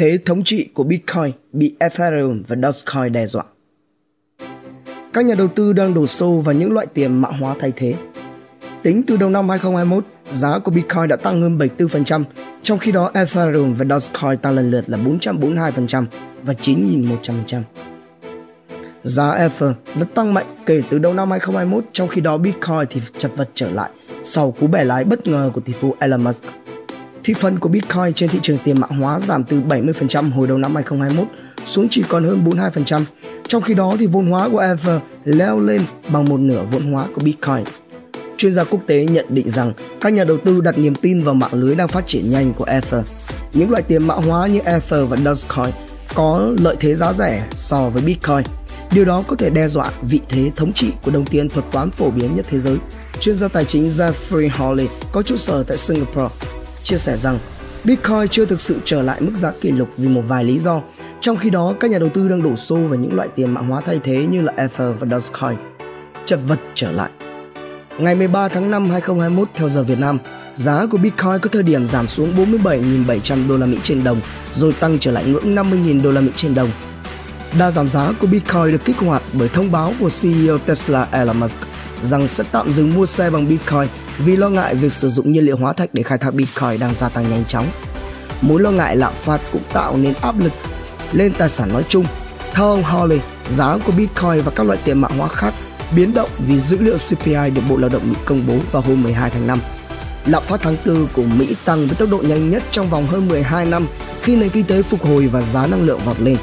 thế thống trị của Bitcoin bị Ethereum và Dogecoin đe dọa. Các nhà đầu tư đang đổ xô vào những loại tiền mã hóa thay thế. Tính từ đầu năm 2021, giá của Bitcoin đã tăng hơn 74%, trong khi đó Ethereum và Dogecoin tăng lần lượt là 442% và 9.100%. Giá Ether đã tăng mạnh kể từ đầu năm 2021, trong khi đó Bitcoin thì chật vật trở lại sau cú bẻ lái bất ngờ của tỷ phú Elon Musk. Thị phần của Bitcoin trên thị trường tiền mã hóa giảm từ 70% hồi đầu năm 2021 xuống chỉ còn hơn 42%, trong khi đó thì vốn hóa của Ether leo lên bằng một nửa vốn hóa của Bitcoin. Chuyên gia quốc tế nhận định rằng các nhà đầu tư đặt niềm tin vào mạng lưới đang phát triển nhanh của Ether. Những loại tiền mã hóa như Ether và Dogecoin có lợi thế giá rẻ so với Bitcoin. Điều đó có thể đe dọa vị thế thống trị của đồng tiền thuật toán phổ biến nhất thế giới. Chuyên gia tài chính Jeffrey Hawley có trụ sở tại Singapore chia sẻ rằng Bitcoin chưa thực sự trở lại mức giá kỷ lục vì một vài lý do. Trong khi đó, các nhà đầu tư đang đổ xô vào những loại tiền mã hóa thay thế như là Ether và Dogecoin. Chật vật trở lại. Ngày 13 tháng 5 2021 theo giờ Việt Nam, giá của Bitcoin có thời điểm giảm xuống 47.700 đô la Mỹ trên đồng, rồi tăng trở lại ngưỡng 50.000 đô la Mỹ trên đồng. Đa giảm giá của Bitcoin được kích hoạt bởi thông báo của CEO Tesla Elon Musk rằng sẽ tạm dừng mua xe bằng Bitcoin vì lo ngại việc sử dụng nhiên liệu hóa thạch để khai thác Bitcoin đang gia tăng nhanh chóng. Mối lo ngại lạm phát cũng tạo nên áp lực lên tài sản nói chung. Theo ông Hawley, giá của Bitcoin và các loại tiền mã hóa khác biến động vì dữ liệu CPI được Bộ Lao động Mỹ công bố vào hôm 12 tháng 5. Lạm phát tháng 4 của Mỹ tăng với tốc độ nhanh nhất trong vòng hơn 12 năm khi nền kinh tế phục hồi và giá năng lượng vọt lên.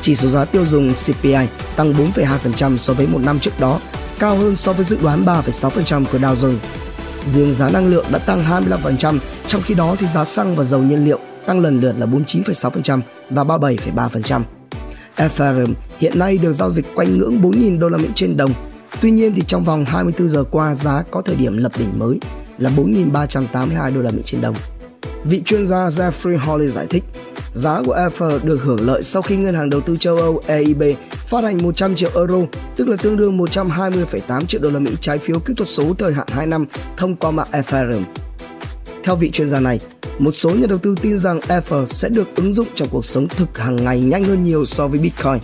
Chỉ số giá tiêu dùng CPI tăng 4,2% so với một năm trước đó, cao hơn so với dự đoán 3,6% của Dow Jones. Riêng giá năng lượng đã tăng 25%, trong khi đó thì giá xăng và dầu nhiên liệu tăng lần lượt là 49,6% và 37,3%. Ethereum hiện nay được giao dịch quanh ngưỡng 4.000 đô la Mỹ trên đồng. Tuy nhiên thì trong vòng 24 giờ qua giá có thời điểm lập đỉnh mới là 4.382 đô la Mỹ trên đồng. Vị chuyên gia Jeffrey Hawley giải thích, giá của Ether được hưởng lợi sau khi ngân hàng đầu tư châu Âu EIB phát hành 100 triệu euro, tức là tương đương 120,8 triệu đô la Mỹ trái phiếu kỹ thuật số thời hạn 2 năm thông qua mạng Ethereum. Theo vị chuyên gia này, một số nhà đầu tư tin rằng Ether sẽ được ứng dụng trong cuộc sống thực hàng ngày nhanh hơn nhiều so với Bitcoin.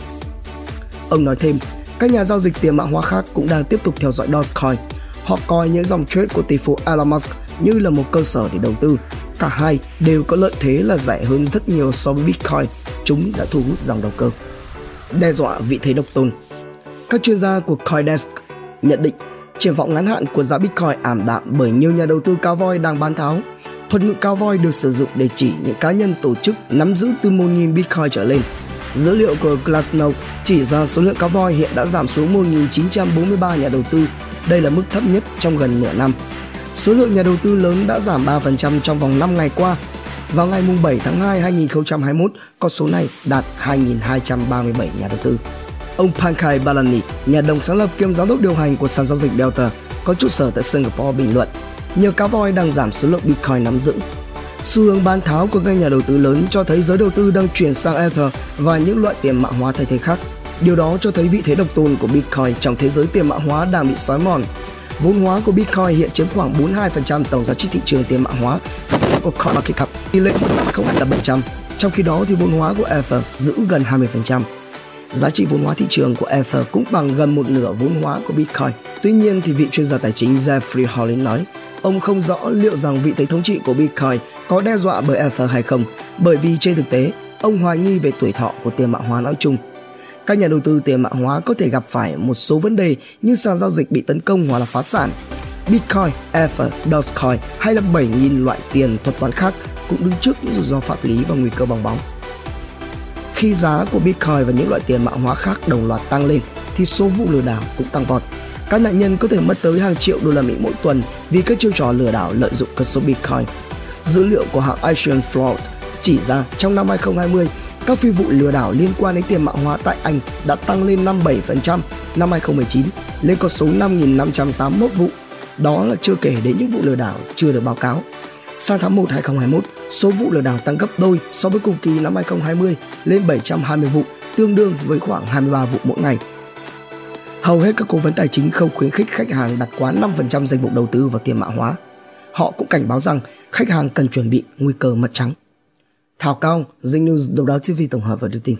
Ông nói thêm, các nhà giao dịch tiền mã hóa khác cũng đang tiếp tục theo dõi Dogecoin. Họ coi những dòng trade của tỷ phú Elon Musk như là một cơ sở để đầu tư. Cả hai đều có lợi thế là rẻ hơn rất nhiều so với Bitcoin. Chúng đã thu hút dòng đầu cơ. Đe dọa vị thế độc tôn. Các chuyên gia của Coindesk nhận định triển vọng ngắn hạn của giá Bitcoin ảm đạm bởi nhiều nhà đầu tư cao voi đang bán tháo Thuật ngữ cao voi được sử dụng để chỉ những cá nhân tổ chức nắm giữ từ 1.000 Bitcoin trở lên. Dữ liệu của Glassnode chỉ ra số lượng cá voi hiện đã giảm xuống 1.943 nhà đầu tư. Đây là mức thấp nhất trong gần nửa năm. Số lượng nhà đầu tư lớn đã giảm 3% trong vòng 5 ngày qua. Vào ngày 7 tháng 2 2021, con số này đạt 2.237 nhà đầu tư. Ông Pankaj Balani, nhà đồng sáng lập kiêm giám đốc điều hành của sàn giao dịch Delta, có trụ sở tại Singapore bình luận nhờ cá voi đang giảm số lượng Bitcoin nắm giữ. Xu hướng bán tháo của các nhà đầu tư lớn cho thấy giới đầu tư đang chuyển sang Ether và những loại tiền mã hóa thay thế khác. Điều đó cho thấy vị thế độc tôn của Bitcoin trong thế giới tiền mã hóa đang bị xói mòn. Vốn hóa của Bitcoin hiện chiếm khoảng 42% tổng giá trị thị trường tiền mã hóa của CoinMarketCap, tỷ lệ không phải là 700. Trong khi đó thì vốn hóa của Ether giữ gần 20%. Giá trị vốn hóa thị trường của Ether cũng bằng gần một nửa vốn hóa của Bitcoin. Tuy nhiên thì vị chuyên gia tài chính Jeffrey Hollin nói Ông không rõ liệu rằng vị thế thống trị của Bitcoin có đe dọa bởi Ether hay không, bởi vì trên thực tế, ông hoài nghi về tuổi thọ của tiền mã hóa nói chung. Các nhà đầu tư tiền mã hóa có thể gặp phải một số vấn đề như sàn giao dịch bị tấn công hoặc là phá sản. Bitcoin, Ether, Dogecoin hay là 7.000 loại tiền thuật toán khác cũng đứng trước những rủi ro pháp lý và nguy cơ bong bóng. Khi giá của Bitcoin và những loại tiền mã hóa khác đồng loạt tăng lên thì số vụ lừa đảo cũng tăng vọt các nạn nhân có thể mất tới hàng triệu đô la Mỹ mỗi tuần vì các chiêu trò lừa đảo lợi dụng cơn số Bitcoin. Dữ liệu của hãng Asian Fraud chỉ ra trong năm 2020, các phi vụ lừa đảo liên quan đến tiền mã hóa tại Anh đã tăng lên 57% năm 2019 lên con số 5.581 vụ. Đó là chưa kể đến những vụ lừa đảo chưa được báo cáo. Sang tháng 1 2021, số vụ lừa đảo tăng gấp đôi so với cùng kỳ năm 2020 lên 720 vụ, tương đương với khoảng 23 vụ mỗi ngày. Hầu hết các cố vấn tài chính không khuyến khích khách hàng đặt quá 5% danh mục đầu tư vào tiền mã hóa. Họ cũng cảnh báo rằng khách hàng cần chuẩn bị nguy cơ mất trắng. Thảo Cao, Dinh News, Độc đáo TV tổng hợp và đưa tin.